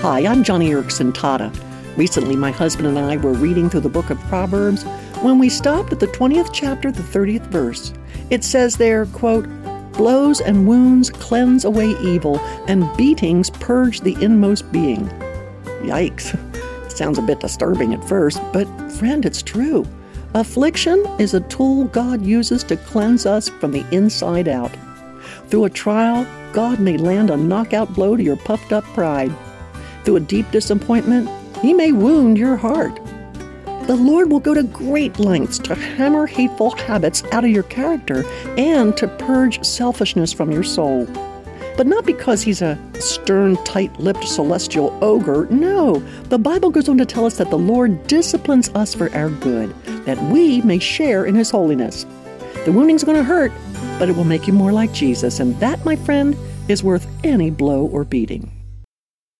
Hi, I'm Joni Eareckson Tada. Recently, my husband and I were reading through the book of Proverbs when we stopped at the 20th chapter, the 30th verse. It says there, quote, Blows and wounds cleanse away evil, and beatings purge the inmost being. Yikes. Sounds a bit disturbing at first, but friend, it's true. Affliction is a tool God uses to cleanse us from the inside out. Through a trial, God may land a knockout blow to your puffed up pride. A deep disappointment, He may wound your heart. The Lord will go to great lengths to hammer hateful habits out of your character and to purge selfishness from your soul. But not because he's a stern, tight lipped celestial ogre. No, the Bible goes on to tell us that the Lord disciplines us for our good, that we may share in his holiness. The wounding's going to hurt, but it will make you more like Jesus, and that, my friend, is worth any blow or beating.